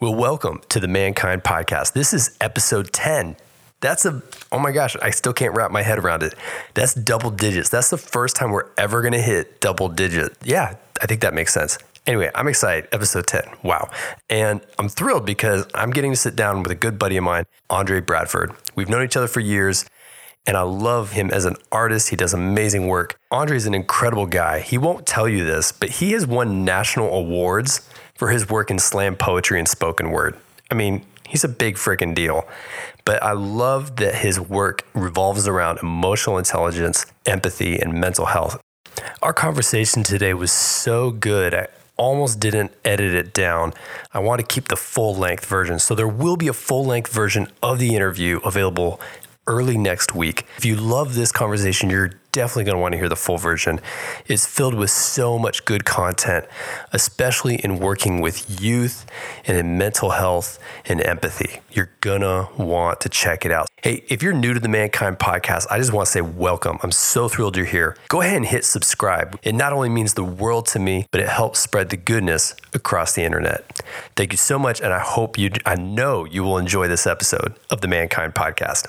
Well, welcome to the Mankind Podcast. This is episode 10. That's a, oh my gosh, I still can't wrap my head around it. That's double digits. That's the first time we're ever going to hit double digit. Yeah, I think that makes sense. Anyway, I'm excited. Episode 10. Wow. And I'm thrilled because I'm getting to sit down with a good buddy of mine, Andre Bradford. We've known each other for years and I love him as an artist. He does amazing work. Andre is an incredible guy. He won't tell you this, but he has won national awards for his work in slam poetry and spoken word. I mean, he's a big freaking deal. But I love that his work revolves around emotional intelligence, empathy, and mental health. Our conversation today was so good. I almost didn't edit it down. I want to keep the full length version. So there will be a full length version of the interview available early next week. If you love this conversation, you're definitely going to want to hear the full version. It's filled with so much good content, especially in working with youth and in mental health and empathy. You're going to want to check it out. Hey, if you're new to the Mankind podcast, I just want to say welcome. I'm so thrilled you're here. Go ahead and hit subscribe. It not only means the world to me, but it helps spread the goodness across the internet. Thank you so much, and I hope you, I know you will enjoy this episode of the Mankind podcast.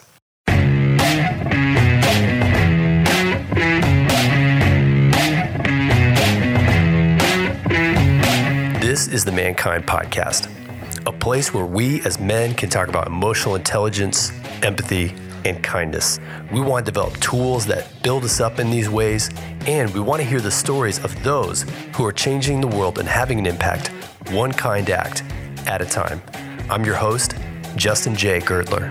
This is the Mankind Podcast, a place where we as men can talk about emotional intelligence, empathy, and kindness. We want to develop tools that build us up in these ways, and we want to hear the stories of those who are changing the world and having an impact, one kind act at a time. I'm your host, Justin J. Girdler.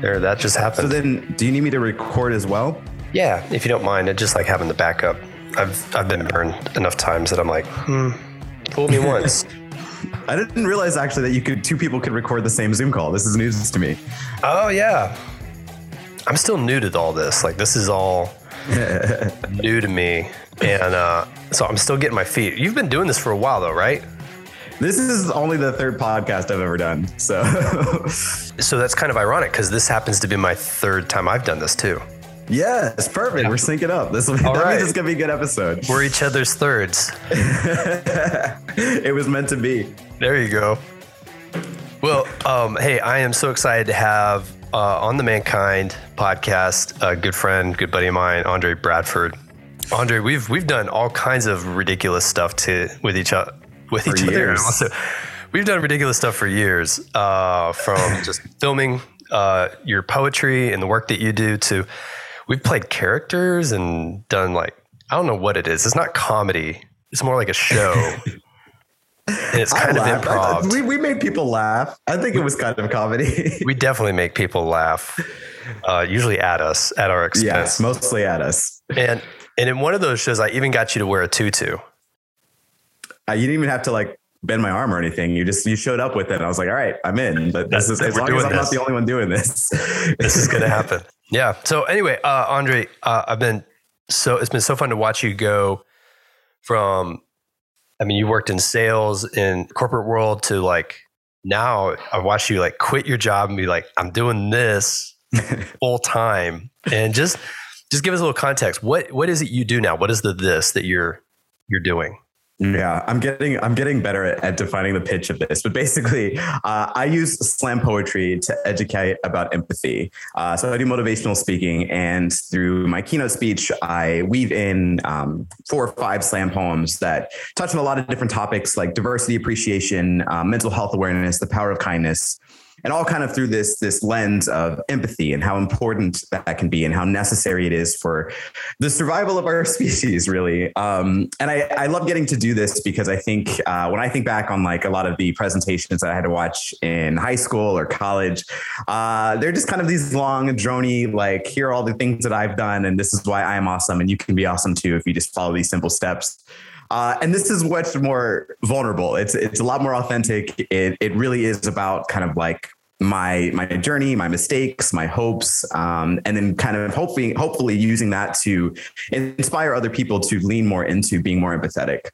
There, that just happened. So then, do you need me to record as well? Yeah, if you don't mind, I just like having the backup. I've I've been burned enough times that I'm like, hmm, fool me once. I didn't realize actually that you could two people could record the same Zoom call. This is news to me. Oh yeah, I'm still new to all this. Like this is all new to me, and uh, so I'm still getting my feet. You've been doing this for a while though, right? This is only the third podcast I've ever done. So, so that's kind of ironic because this happens to be my third time I've done this too. Yeah, it's perfect. We're syncing up. This will be, that right. means it's gonna be a good episode. We're each other's thirds. it was meant to be. There you go. Well, um, hey, I am so excited to have uh, on the Mankind podcast a good friend, good buddy of mine, Andre Bradford. Andre, we've we've done all kinds of ridiculous stuff to with each other with for each years. other. we've done ridiculous stuff for years, uh, from just filming uh, your poetry and the work that you do to we've played characters and done like I don't know what it is. It's not comedy. It's more like a show. and it's kind I of improv. We, we made people laugh. I think it was kind of comedy. we definitely make people laugh. Uh, usually at us, at our expense. Yes, mostly at us. And and in one of those shows, I even got you to wear a tutu. Uh, you didn't even have to like bend my arm or anything. You just you showed up with it. I was like, all right, I'm in. But this is as long as I'm this. not the only one doing this. this is gonna happen. Yeah. So anyway, uh, Andre, uh, I've been so it's been so fun to watch you go from. I mean, you worked in sales in corporate world to like now. I watched you like quit your job and be like, I'm doing this full time, and just just give us a little context. What what is it you do now? What is the this that you're you're doing? Yeah, I'm getting I'm getting better at, at defining the pitch of this, but basically, uh, I use slam poetry to educate about empathy. Uh, so I do motivational speaking, and through my keynote speech, I weave in um, four or five slam poems that touch on a lot of different topics like diversity appreciation, uh, mental health awareness, the power of kindness, and all kind of through this this lens of empathy and how important that can be and how necessary it is for the survival of our species really. Um, and I, I love getting to do this because i think uh, when i think back on like a lot of the presentations that i had to watch in high school or college uh, they're just kind of these long drony like here are all the things that i've done and this is why i'm awesome and you can be awesome too if you just follow these simple steps uh, and this is much more vulnerable. It's it's a lot more authentic. It it really is about kind of like my my journey, my mistakes, my hopes, um, and then kind of hoping hopefully using that to inspire other people to lean more into being more empathetic.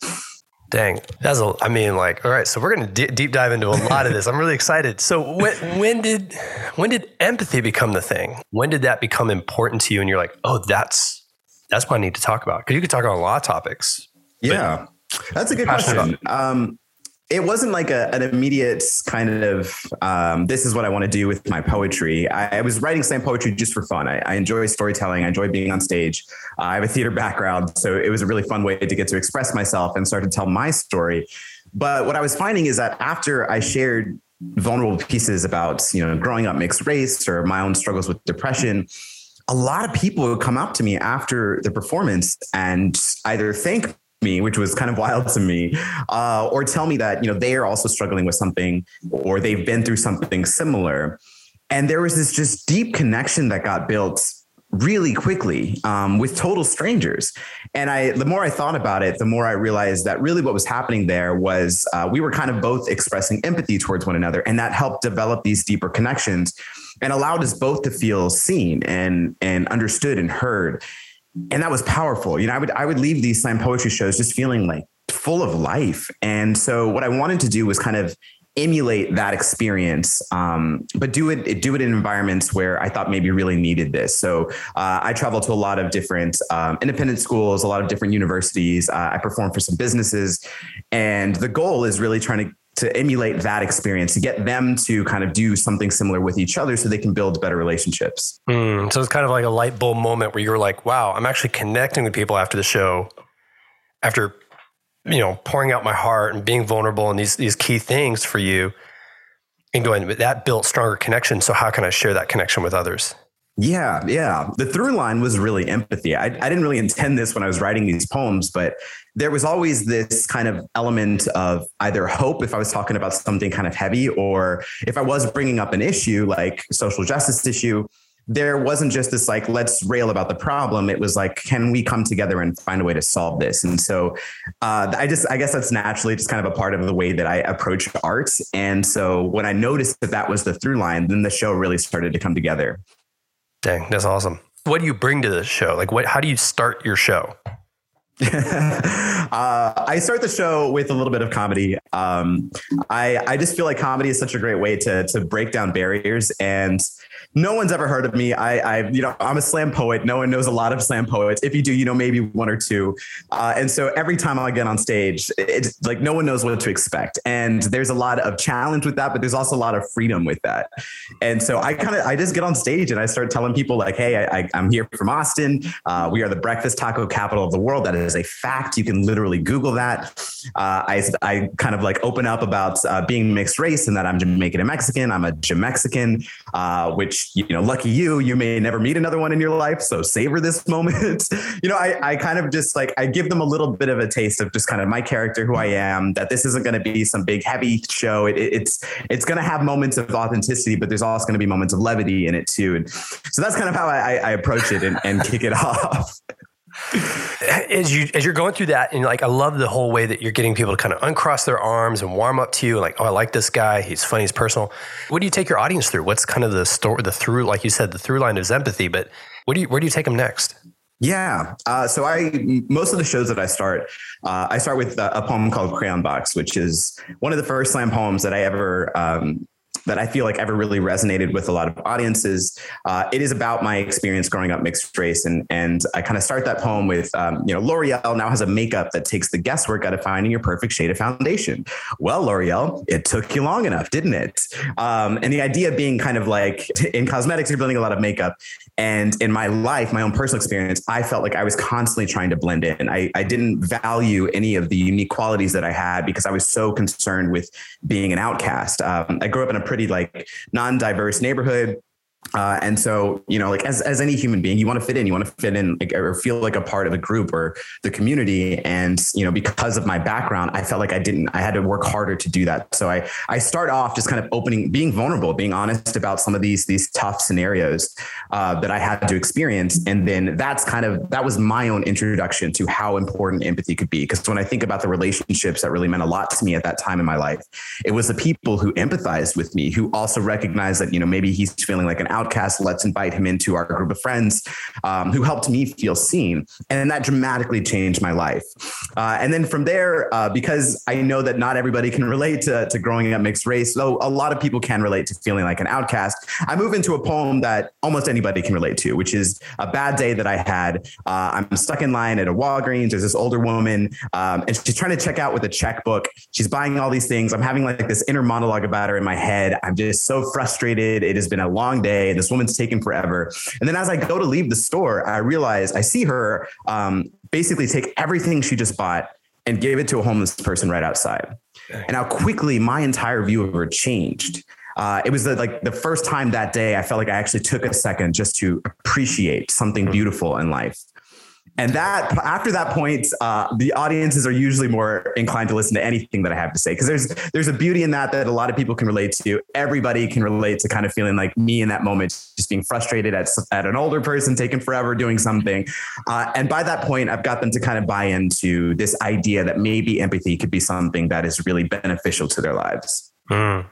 Dang, that's a. I mean, like, all right. So we're gonna d- deep dive into a lot of this. I'm really excited. So when when did when did empathy become the thing? When did that become important to you? And you're like, oh, that's that's what I need to talk about because you could talk on a lot of topics. Yeah, that's a good question. Um, it wasn't like a, an immediate kind of um, this is what I want to do with my poetry. I, I was writing slam poetry just for fun. I, I, enjoy storytelling. I enjoy being on stage. Uh, I have a theater background, so it was a really fun way to get to express myself and start to tell my story. But what I was finding is that after I shared vulnerable pieces about you know growing up mixed race or my own struggles with depression, a lot of people would come up to me after the performance and either thank me, which was kind of wild to me, uh, or tell me that you know they are also struggling with something or they've been through something similar. And there was this just deep connection that got built really quickly um, with total strangers. And I, the more I thought about it, the more I realized that really what was happening there was uh, we were kind of both expressing empathy towards one another, and that helped develop these deeper connections and allowed us both to feel seen and and understood and heard and that was powerful. You know, I would I would leave these slam poetry shows just feeling like full of life. And so what I wanted to do was kind of emulate that experience, um, but do it do it in environments where I thought maybe really needed this. So uh, I traveled to a lot of different um, independent schools, a lot of different universities. Uh, I performed for some businesses, and the goal is really trying to to emulate that experience to get them to kind of do something similar with each other so they can build better relationships. Mm, so it's kind of like a light bulb moment where you're like, wow, I'm actually connecting with people after the show, after, you know, pouring out my heart and being vulnerable and these, these key things for you and going, that built stronger connection. So how can I share that connection with others? Yeah, yeah. The through line was really empathy. I, I didn't really intend this when I was writing these poems, but there was always this kind of element of either hope if I was talking about something kind of heavy, or if I was bringing up an issue like social justice issue, there wasn't just this like let's rail about the problem it was like can we come together and find a way to solve this and so uh, i just i guess that's naturally just kind of a part of the way that i approach art and so when i noticed that that was the through line then the show really started to come together Dang, that's awesome. What do you bring to the show? Like, what? How do you start your show? uh, I start the show with a little bit of comedy. Um, I I just feel like comedy is such a great way to to break down barriers and no one's ever heard of me. I, I, you know, I'm a slam poet. No one knows a lot of slam poets. If you do, you know, maybe one or two. Uh, and so every time I get on stage, it's like no one knows what to expect. And there's a lot of challenge with that, but there's also a lot of freedom with that. And so I kind of, I just get on stage and I start telling people like, Hey, I, am here from Austin. Uh, we are the breakfast taco capital of the world. That is a fact. You can literally Google that. Uh, I, I kind of like open up about uh, being mixed race and that I'm Jamaican and Mexican. I'm a Jamexican, uh, which you know, lucky you, you may never meet another one in your life. So savor this moment. you know, I, I kind of just like, I give them a little bit of a taste of just kind of my character, who I am, that this isn't going to be some big heavy show. It, it's, it's going to have moments of authenticity, but there's also going to be moments of levity in it too. And so that's kind of how I, I approach it and, and kick it off as you as you're going through that and like I love the whole way that you're getting people to kind of uncross their arms and warm up to you and like oh I like this guy. He's funny he's personal. What do you take your audience through? What's kind of the story the through like you said the through line is empathy but what do you where do you take them next? Yeah. Uh, so I most of the shows that I start, uh, I start with a, poem called Crayon Box, which is one of the first slam poems that I ever um, that I feel like ever really resonated with a lot of audiences. Uh, it is about my experience growing up mixed race, and and I kind of start that poem with, um, you know, L'Oreal now has a makeup that takes the guesswork out of finding your perfect shade of foundation. Well, L'Oreal, it took you long enough, didn't it? Um, and the idea being kind of like in cosmetics, you're building a lot of makeup, and in my life, my own personal experience, I felt like I was constantly trying to blend in. I, I didn't value any of the unique qualities that I had because I was so concerned with being an outcast. Um, I grew up in a pretty like non-diverse neighborhood uh, and so, you know, like as, as any human being, you want to fit in, you want to fit in like, or feel like a part of a group or the community. And, you know, because of my background, I felt like I didn't, I had to work harder to do that. So I, I start off just kind of opening, being vulnerable, being honest about some of these, these tough scenarios uh, that I had to experience. And then that's kind of, that was my own introduction to how important empathy could be. Because when I think about the relationships that really meant a lot to me at that time in my life, it was the people who empathized with me, who also recognized that, you know, maybe he's feeling like an outcast. Let's invite him into our group of friends um, who helped me feel seen. And that dramatically changed my life. Uh, and then from there, uh, because I know that not everybody can relate to, to growing up mixed race, though a lot of people can relate to feeling like an outcast, I move into a poem that almost anybody can relate to, which is a bad day that I had. Uh, I'm stuck in line at a Walgreens. There's this older woman, um, and she's trying to check out with a checkbook. She's buying all these things. I'm having like this inner monologue about her in my head. I'm just so frustrated. It has been a long day. This woman's taken forever. And then as I go to leave the store, I realize I see her um, basically take everything she just bought and gave it to a homeless person right outside. And how quickly my entire view of her changed. Uh, it was the, like the first time that day I felt like I actually took a second just to appreciate something beautiful in life. And that after that point, uh, the audiences are usually more inclined to listen to anything that I have to say because there's there's a beauty in that that a lot of people can relate to. Everybody can relate to kind of feeling like me in that moment, just being frustrated at at an older person taking forever doing something. Uh, and by that point, I've got them to kind of buy into this idea that maybe empathy could be something that is really beneficial to their lives. Mm.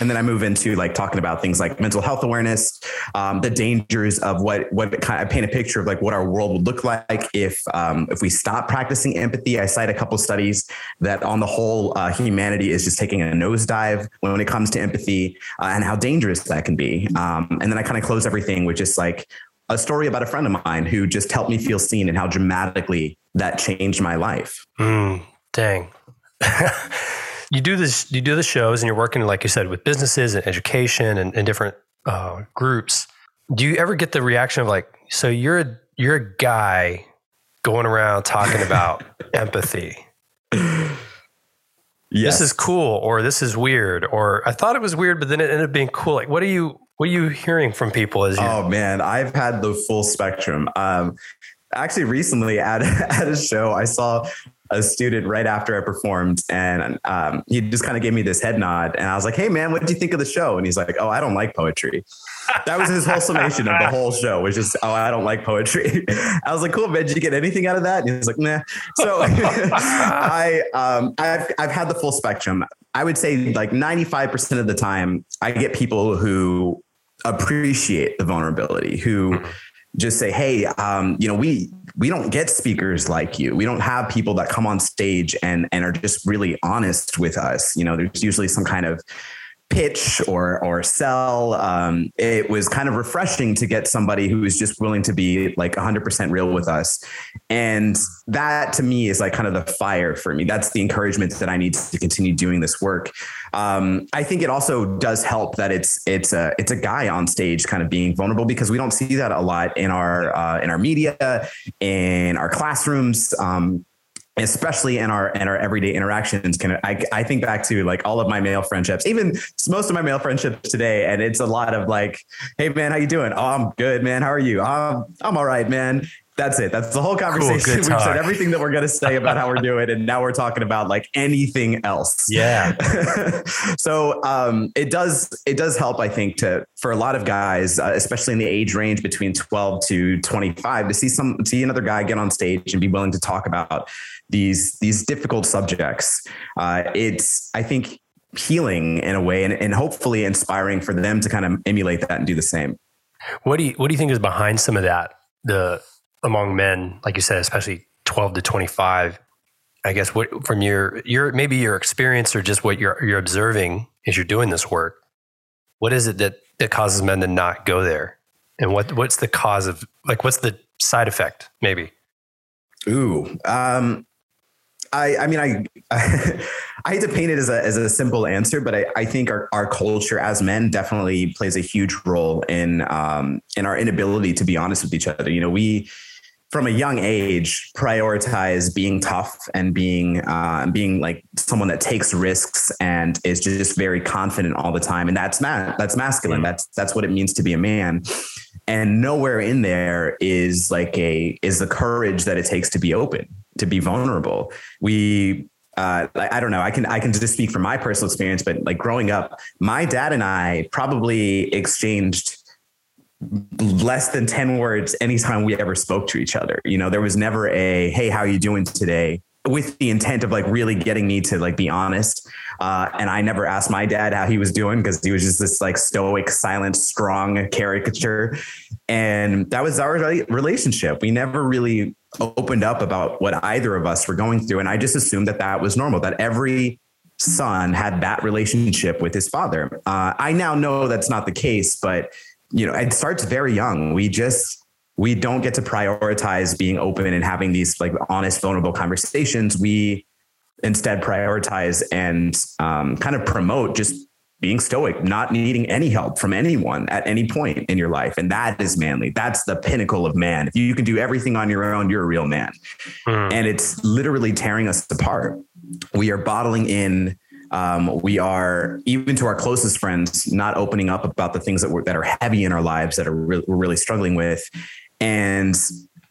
And then I move into like talking about things like mental health awareness, um, the dangers of what what kind. I paint a picture of like what our world would look like if um, if we stop practicing empathy. I cite a couple studies that on the whole, uh, humanity is just taking a nosedive when it comes to empathy uh, and how dangerous that can be. Um, and then I kind of close everything with just like a story about a friend of mine who just helped me feel seen and how dramatically that changed my life. Mm, dang. you do this you do the shows and you're working like you said with businesses and education and, and different uh, groups. Do you ever get the reaction of like so you're a you're a guy going around talking about empathy? Yes. this is cool or this is weird or i thought it was weird but then it ended up being cool. Like what are you what are you hearing from people as you oh man. I've had the full spectrum. Um, actually recently at, at a show i saw a student right after I performed, and um, he just kind of gave me this head nod, and I was like, "Hey, man, what did you think of the show?" And he's like, "Oh, I don't like poetry." That was his whole summation of the whole show, was just, "Oh, I don't like poetry." I was like, "Cool, man. Did you get anything out of that?" And he's like, "Nah." So I, um, I've I've had the full spectrum. I would say like ninety five percent of the time, I get people who appreciate the vulnerability, who mm-hmm. just say, "Hey, um, you know, we we don't get speakers like you. We don't have people that come on stage and and are just really honest with us. You know, there's usually some kind of pitch or or sell. Um, it was kind of refreshing to get somebody who is just willing to be like 100% real with us, and that to me is like kind of the fire for me. That's the encouragement that I need to continue doing this work. Um, I think it also does help that it's it's a it's a guy on stage kind of being vulnerable because we don't see that a lot in our uh, in our media, in our classrooms. Um, especially in our in our everyday interactions can I, I think back to like all of my male friendships even most of my male friendships today and it's a lot of like hey man how you doing oh i'm good man how are you um, i'm all right man that's it. That's the whole conversation. Cool, We've said everything that we're going to say about how we're doing, and now we're talking about like anything else. Yeah. so um, it does it does help, I think, to for a lot of guys, uh, especially in the age range between twelve to twenty five, to see some see another guy get on stage and be willing to talk about these these difficult subjects. Uh, it's I think healing in a way, and, and hopefully inspiring for them to kind of emulate that and do the same. What do you what do you think is behind some of that? The among men, like you said, especially 12 to 25, I guess what from your your maybe your experience or just what you're you're observing as you're doing this work, what is it that that causes men to not go there? And what what's the cause of like what's the side effect maybe? Ooh, um, I I mean I, I I hate to paint it as a as a simple answer, but I, I think our, our culture as men definitely plays a huge role in um in our inability to be honest with each other. You know, we from a young age prioritize being tough and being uh, being like someone that takes risks and is just very confident all the time. And that's ma- that's masculine. That's that's what it means to be a man. And nowhere in there is like a is the courage that it takes to be open to be vulnerable we uh, I don't know. I can I can just speak from my personal experience, but like growing up, my dad and I probably exchanged less than 10 words anytime we ever spoke to each other. You know, there was never a, hey, how are you doing today? with the intent of like really getting me to like be honest. Uh, and I never asked my dad how he was doing because he was just this like stoic, silent, strong caricature. And that was our relationship. We never really opened up about what either of us were going through. And I just assumed that that was normal, that every son had that relationship with his father. Uh, I now know that's not the case, but you know, it starts very young. We just we don't get to prioritize being open and having these like honest, vulnerable conversations. We instead prioritize and um, kind of promote just being stoic, not needing any help from anyone at any point in your life. And that is manly. That's the pinnacle of man. If you can do everything on your own, you're a real man. Mm. And it's literally tearing us apart. We are bottling in. Um, we are even to our closest friends not opening up about the things that, that are heavy in our lives that are re- we're really struggling with and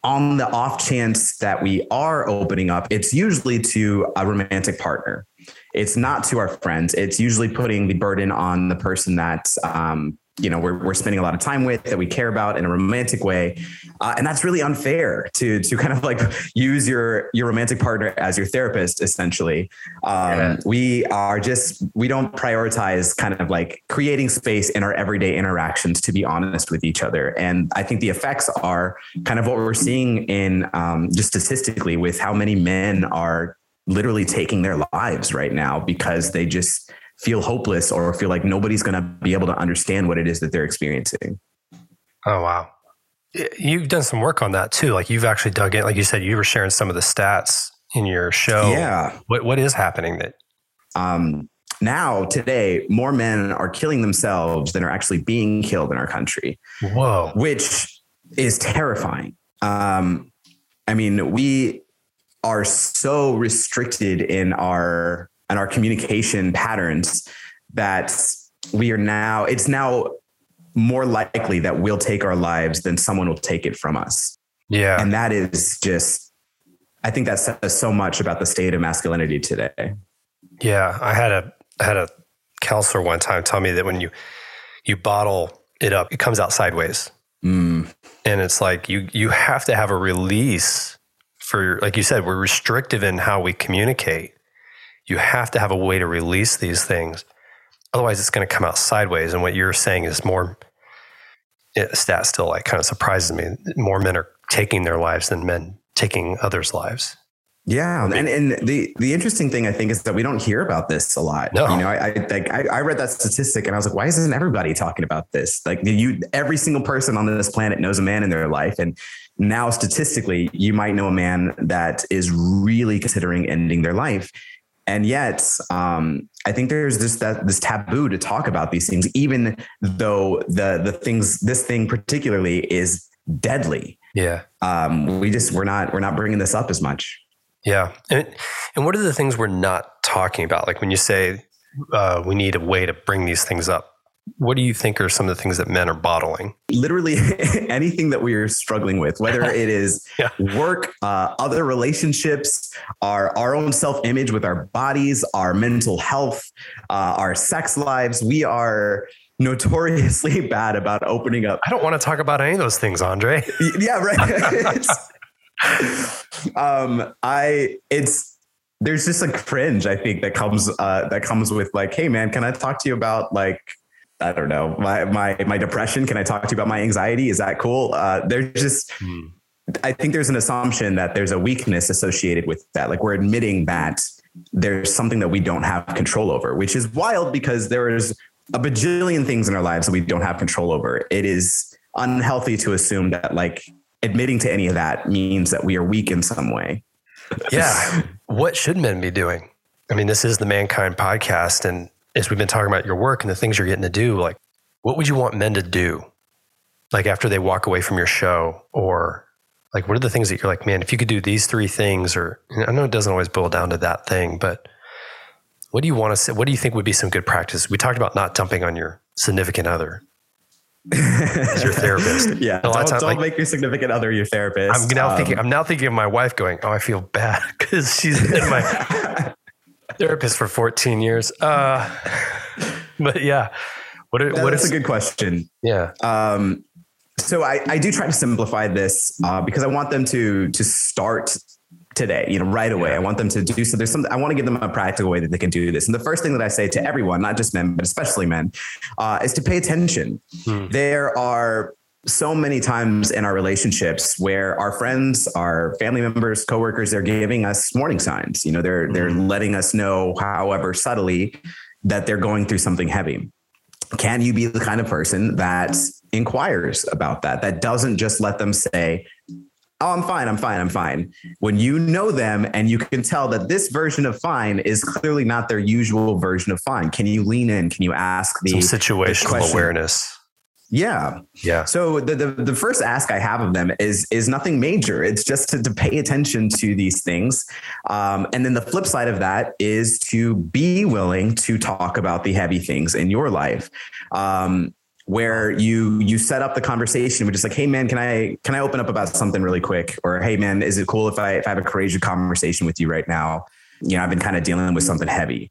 on the off chance that we are opening up, it's usually to a romantic partner. It's not to our friends. It's usually putting the burden on the person that um, you know we're, we're spending a lot of time with that we care about in a romantic way uh, and that's really unfair to to kind of like use your your romantic partner as your therapist essentially um, yeah. we are just we don't prioritize kind of like creating space in our everyday interactions to be honest with each other and i think the effects are kind of what we're seeing in um, just statistically with how many men are literally taking their lives right now because they just feel hopeless or feel like nobody's going to be able to understand what it is that they're experiencing. Oh, wow. You've done some work on that too. Like you've actually dug in, like you said, you were sharing some of the stats in your show. Yeah. What, what is happening that? Um, now, today, more men are killing themselves than are actually being killed in our country. Whoa. Which is terrifying. Um, I mean, we are so restricted in our and our communication patterns that we are now, it's now more likely that we'll take our lives than someone will take it from us. Yeah. And that is just, I think that says so much about the state of masculinity today. Yeah. I had a, I had a counselor one time tell me that when you, you bottle it up, it comes out sideways. Mm. And it's like you, you have to have a release for, like you said, we're restrictive in how we communicate you have to have a way to release these things. Otherwise, it's going to come out sideways. And what you're saying is more, it, stat still like kind of surprises me. More men are taking their lives than men taking others' lives. Yeah, and and the the interesting thing I think is that we don't hear about this a lot. No. You know, I like I, I read that statistic and I was like, why isn't everybody talking about this? Like you, every single person on this planet knows a man in their life, and now statistically, you might know a man that is really considering ending their life, and yet um, i think there's this that this taboo to talk about these things even though the the things this thing particularly is deadly. Yeah. Um, we just we're not we're not bringing this up as much. Yeah. And, and what are the things we're not talking about? Like when you say uh, we need a way to bring these things up what do you think are some of the things that men are bottling? Literally anything that we are struggling with, whether it is yeah. work, uh, other relationships, our our own self image with our bodies, our mental health, uh, our sex lives. We are notoriously bad about opening up. I don't want to talk about any of those things, Andre. yeah, right. um, I it's there's just a cringe I think that comes uh, that comes with like, hey man, can I talk to you about like I don't know, my my my depression. Can I talk to you about my anxiety? Is that cool? Uh, there's just hmm. I think there's an assumption that there's a weakness associated with that. Like we're admitting that there's something that we don't have control over, which is wild because there is a bajillion things in our lives that we don't have control over. It is unhealthy to assume that like admitting to any of that means that we are weak in some way. Yeah. what should men be doing? I mean, this is the Mankind podcast and as we've been talking about your work and the things you're getting to do, like what would you want men to do? Like after they walk away from your show or like what are the things that you're like, man, if you could do these three things or I know it doesn't always boil down to that thing, but what do you want to say? What do you think would be some good practice? We talked about not dumping on your significant other as your therapist. yeah. A lot don't, of times, don't like, make your significant other your therapist. I'm now um, thinking, I'm now thinking of my wife going, Oh, I feel bad because she's in my therapist for 14 years. Uh, but yeah, what? Are, what That's is, a good question. Yeah. Um, so I, I do try to simplify this uh, because I want them to to start today, you know, right away. I want them to do so. There's some, I want to give them a practical way that they can do this. And the first thing that I say to everyone, not just men, but especially men, uh, is to pay attention. Hmm. There are so many times in our relationships where our friends, our family members, coworkers, they're giving us warning signs. You know, they're, hmm. they're letting us know, however subtly, that they're going through something heavy. Can you be the kind of person that inquires about that, that doesn't just let them say, oh, I'm fine, I'm fine, I'm fine. When you know them and you can tell that this version of fine is clearly not their usual version of fine, can you lean in? Can you ask the Some situational the awareness? Yeah. Yeah. So the, the, the first ask I have of them is is nothing major. It's just to, to pay attention to these things. Um, and then the flip side of that is to be willing to talk about the heavy things in your life. Um, where you you set up the conversation with just like, hey man, can I can I open up about something really quick? Or hey man, is it cool if I if I have a courageous conversation with you right now? You know, I've been kind of dealing with something heavy.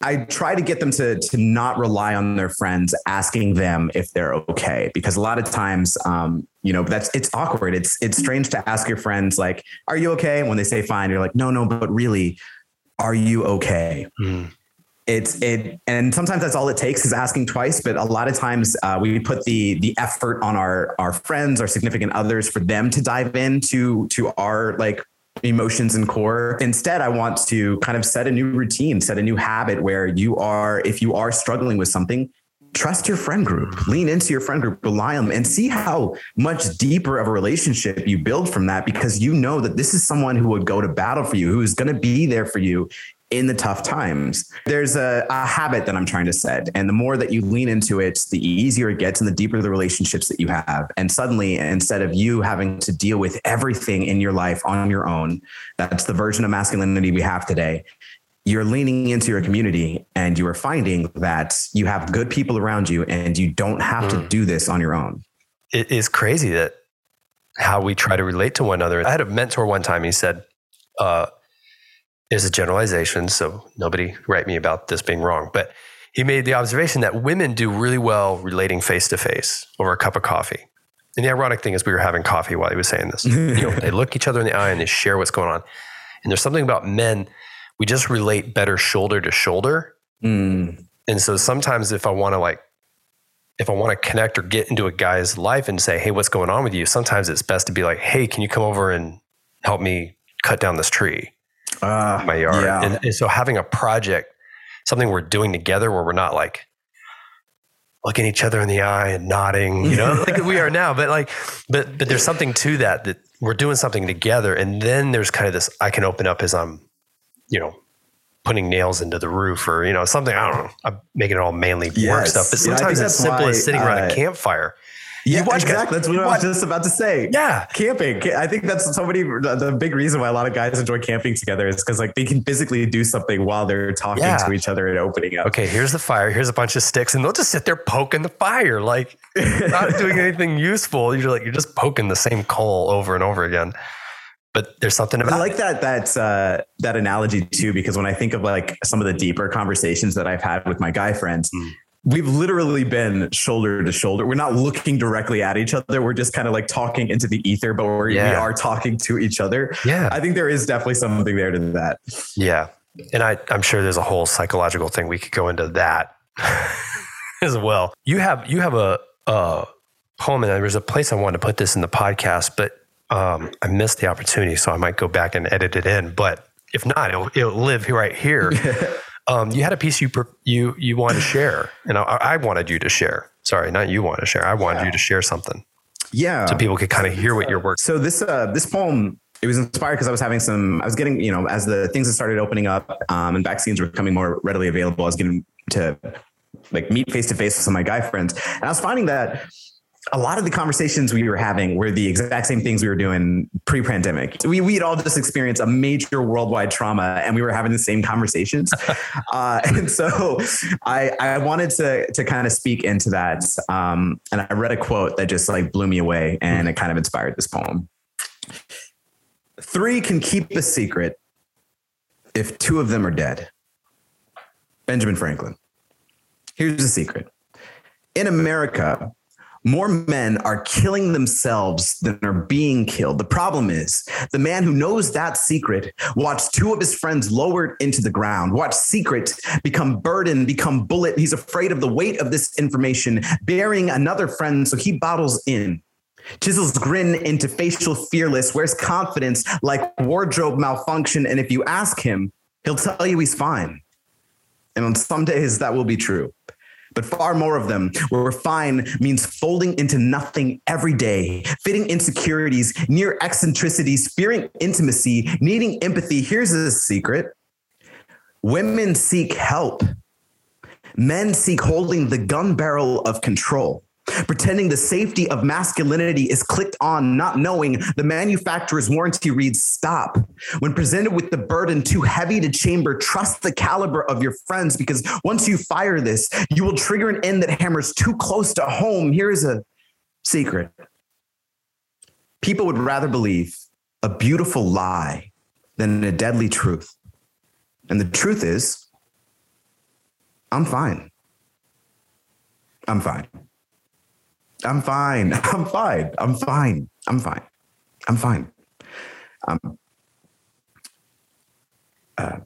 I try to get them to to not rely on their friends asking them if they're okay because a lot of times um, you know that's it's awkward. It's it's strange to ask your friends like are you okay? And when they say fine you're like no no but really are you okay? Mm it's it and sometimes that's all it takes is asking twice but a lot of times uh, we put the the effort on our our friends our significant others for them to dive into to our like emotions and core. Instead i want to kind of set a new routine set a new habit where you are if you are struggling with something trust your friend group lean into your friend group rely on them and see how much deeper of a relationship you build from that because you know that this is someone who would go to battle for you who is going to be there for you in the tough times. There's a, a, habit that I'm trying to set. And the more that you lean into it, the easier it gets and the deeper the relationships that you have. And suddenly, instead of you having to deal with everything in your life on your own, that's the version of masculinity we have today. You're leaning into your community and you are finding that you have good people around you and you don't have mm. to do this on your own. It is crazy that how we try to relate to one another. I had a mentor one time, he said, uh, is a generalization, so nobody write me about this being wrong. But he made the observation that women do really well relating face to face over a cup of coffee. And the ironic thing is, we were having coffee while he was saying this. you know, they look each other in the eye and they share what's going on. And there's something about men, we just relate better shoulder to shoulder. Mm. And so sometimes if I want to like, if I want to connect or get into a guy's life and say, hey, what's going on with you? Sometimes it's best to be like, hey, can you come over and help me cut down this tree? Uh, my yard. Yeah. And, and so having a project, something we're doing together where we're not like looking each other in the eye and nodding, you know, like we are now. But like, but but there's something to that that we're doing something together, and then there's kind of this. I can open up as I'm, you know, putting nails into the roof or you know something. I don't know. I'm making it all manly yes. work stuff. But sometimes yeah, it's simple as sitting around uh, a campfire yeah, exactly. That's what, what, I was just about to say. Yeah, camping. I think that's somebody. The big reason why a lot of guys enjoy camping together is because like they can physically do something while they're talking yeah. to each other and opening up. Okay, here's the fire. Here's a bunch of sticks, and they'll just sit there poking the fire, like not doing anything useful. You're like you're just poking the same coal over and over again. But there's something about. I like that that uh, that analogy too, because when I think of like some of the deeper conversations that I've had with my guy friends. Mm we've literally been shoulder to shoulder. We're not looking directly at each other. We're just kind of like talking into the ether, but we're, yeah. we are talking to each other. Yeah. I think there is definitely something there to that. Yeah. And I, I'm sure there's a whole psychological thing. We could go into that as well. You have, you have a, a poem and there's a place I wanted to put this in the podcast, but um, I missed the opportunity. So I might go back and edit it in, but if not, it'll, it'll live right here. Um, you had a piece you you you wanted to share, and I, I, wanted you to share. Sorry, not you wanted to share. I wanted yeah. you to share something. Yeah, so people could kind of hear what your work. So this uh, this poem it was inspired because I was having some. I was getting you know as the things that started opening up um, and vaccines were becoming more readily available. I was getting to like meet face to face with some of my guy friends, and I was finding that a lot of the conversations we were having were the exact same things we were doing pre-pandemic. We we'd all just experienced a major worldwide trauma, and we were having the same conversations. uh, and so, I I wanted to to kind of speak into that. Um, and I read a quote that just like blew me away, and it kind of inspired this poem. Three can keep a secret if two of them are dead. Benjamin Franklin. Here's the secret. In America, More men are killing themselves than are being killed. The problem is the man who knows that secret watched two of his friends lowered into the ground, watched secret become burden, become bullet. He's afraid of the weight of this information, burying another friend, so he bottles in. Chisels grin into facial fearless, wears confidence like wardrobe malfunction. And if you ask him, he'll tell you he's fine. And on some days that will be true but far more of them, where fine means folding into nothing every day, fitting insecurities, near eccentricities, fearing intimacy, needing empathy. Here's the secret. Women seek help, men seek holding the gun barrel of control pretending the safety of masculinity is clicked on, not knowing the manufacturer's warranty reads stop. When presented with the burden too heavy to chamber, trust the caliber of your friends because once you fire this, you will trigger an end that hammers too close to home. Here's a secret people would rather believe a beautiful lie than a deadly truth. And the truth is, I'm fine. I'm fine. I'm fine. I'm fine. I'm fine. I'm fine. I'm fine. Um, uh,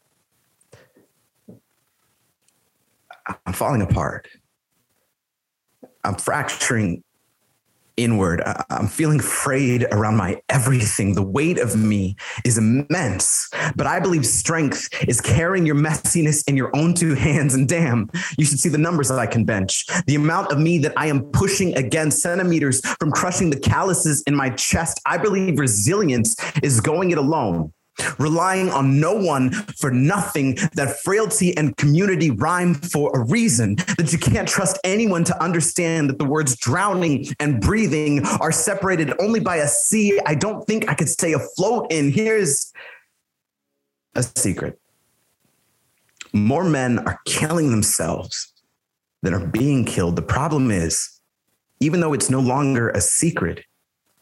I'm falling apart. I'm fracturing inward. I'm feeling frayed around my everything. The weight of me is immense, but I believe strength is carrying your messiness in your own two hands. And damn, you should see the numbers that I can bench. The amount of me that I am pushing against centimeters from crushing the calluses in my chest. I believe resilience is going it alone relying on no one for nothing, that frailty and community rhyme for a reason, that you can't trust anyone to understand that the words drowning and breathing are separated only by a sea I don't think I could stay afloat in. Here's a secret more men are killing themselves than are being killed. The problem is, even though it's no longer a secret,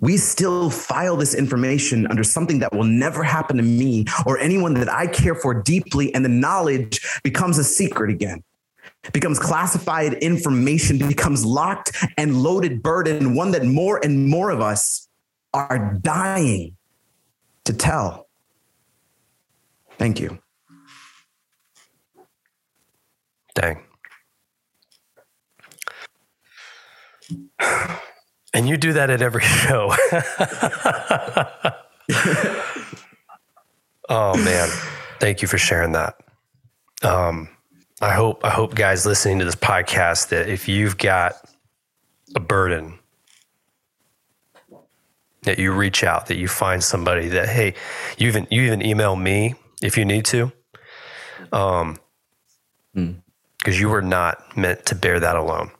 we still file this information under something that will never happen to me or anyone that I care for deeply. And the knowledge becomes a secret again, becomes classified information, becomes locked and loaded burden, one that more and more of us are dying to tell. Thank you. Dang. And you do that at every show. oh man, thank you for sharing that. Um, I hope I hope guys listening to this podcast that if you've got a burden, that you reach out, that you find somebody that hey, you even you even email me if you need to, um, because mm. you were not meant to bear that alone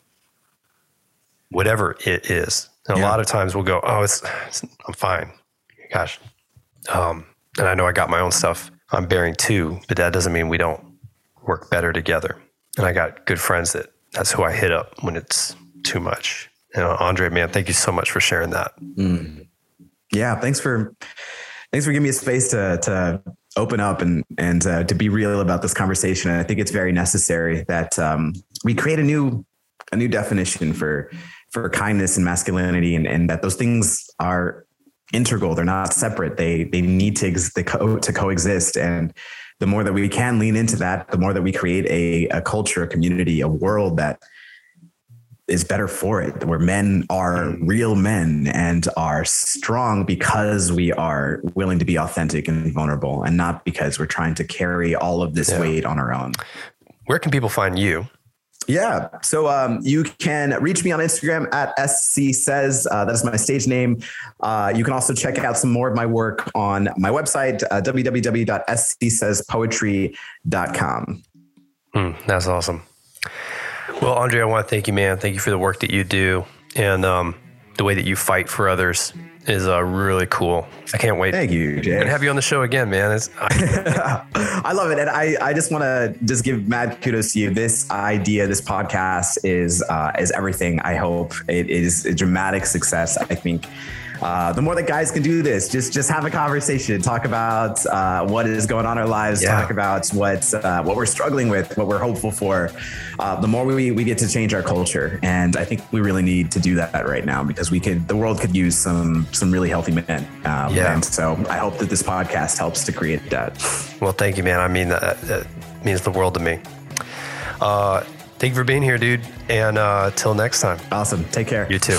whatever it is. And yeah. a lot of times we'll go, oh, it's, it's I'm fine. Gosh. Um, and I know I got my own stuff I'm bearing too, but that doesn't mean we don't work better together. And I got good friends that that's who I hit up when it's too much. And Andre, man, thank you so much for sharing that. Mm. Yeah, thanks for thanks for giving me a space to to open up and and uh, to be real about this conversation. And I think it's very necessary that um, we create a new a new definition for for kindness and masculinity and, and that those things are integral. They're not separate. They they need to ex- they co- to coexist. And the more that we can lean into that the more that we create a, a culture a community a world that is better for it where men are real men and are strong because we are willing to be authentic and vulnerable and not because we're trying to carry all of this yeah. weight on our own. Where can people find you yeah. So um, you can reach me on Instagram at SC Says. Uh, that is my stage name. Uh, you can also check out some more of my work on my website, uh, www.scsayspoetry.com. Mm, that's awesome. Well, Andre, I want to thank you, man. Thank you for the work that you do and um, the way that you fight for others is uh, really cool. I can't wait. Thank you, Jay. And have you on the show again, man. I-, I love it. And I, I just want to just give mad kudos to you. This idea, this podcast is, uh, is everything. I hope it is a dramatic success. I think uh, the more that guys can do this, just just have a conversation, talk about uh, what is going on in our lives, yeah. talk about what uh, what we're struggling with, what we're hopeful for. Uh, the more we we get to change our culture, and I think we really need to do that right now because we could the world could use some some really healthy men. Um, yeah. And so I hope that this podcast helps to create that. Well, thank you, man. I mean that, that means the world to me. Uh, thank you for being here, dude. And uh, till next time. Awesome. Take care. You too.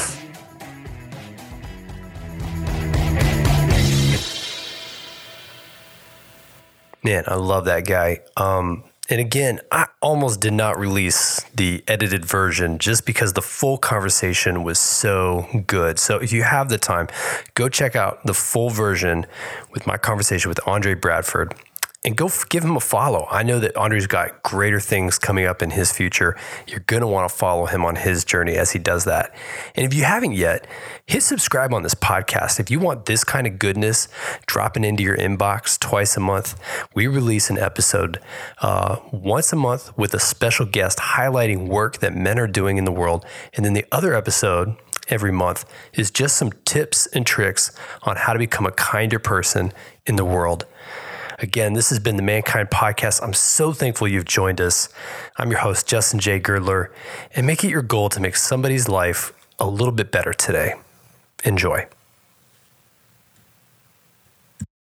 Man, I love that guy. Um, and again, I almost did not release the edited version just because the full conversation was so good. So if you have the time, go check out the full version with my conversation with Andre Bradford and go give him a follow. I know that Andre's got greater things coming up in his future. You're going to want to follow him on his journey as he does that. And if you haven't yet, hit subscribe on this podcast. If you want this kind of goodness dropping into your inbox twice a month, we release an episode uh, once a month with a special guest highlighting work that men are doing in the world. And then the other episode, every month is just some tips and tricks on how to become a kinder person in the world. Again, this has been the Mankind Podcast. I'm so thankful you've joined us. I'm your host, Justin J. Girdler, and make it your goal to make somebody's life a little bit better today. Enjoy.